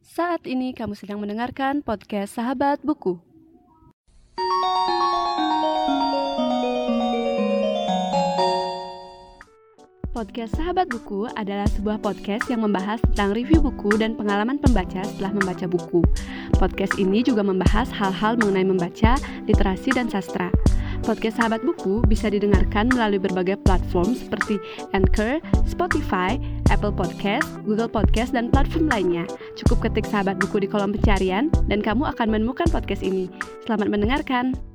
Saat ini kamu sedang mendengarkan podcast Sahabat Buku. Podcast Sahabat Buku adalah sebuah podcast yang membahas tentang review buku dan pengalaman pembaca setelah membaca buku. Podcast ini juga membahas hal-hal mengenai membaca, literasi, dan sastra. Podcast Sahabat Buku bisa didengarkan melalui berbagai platform seperti Anchor, Spotify, Apple Podcast, Google Podcast, dan platform lainnya. Cukup ketik Sahabat Buku di kolom pencarian dan kamu akan menemukan podcast ini. Selamat mendengarkan.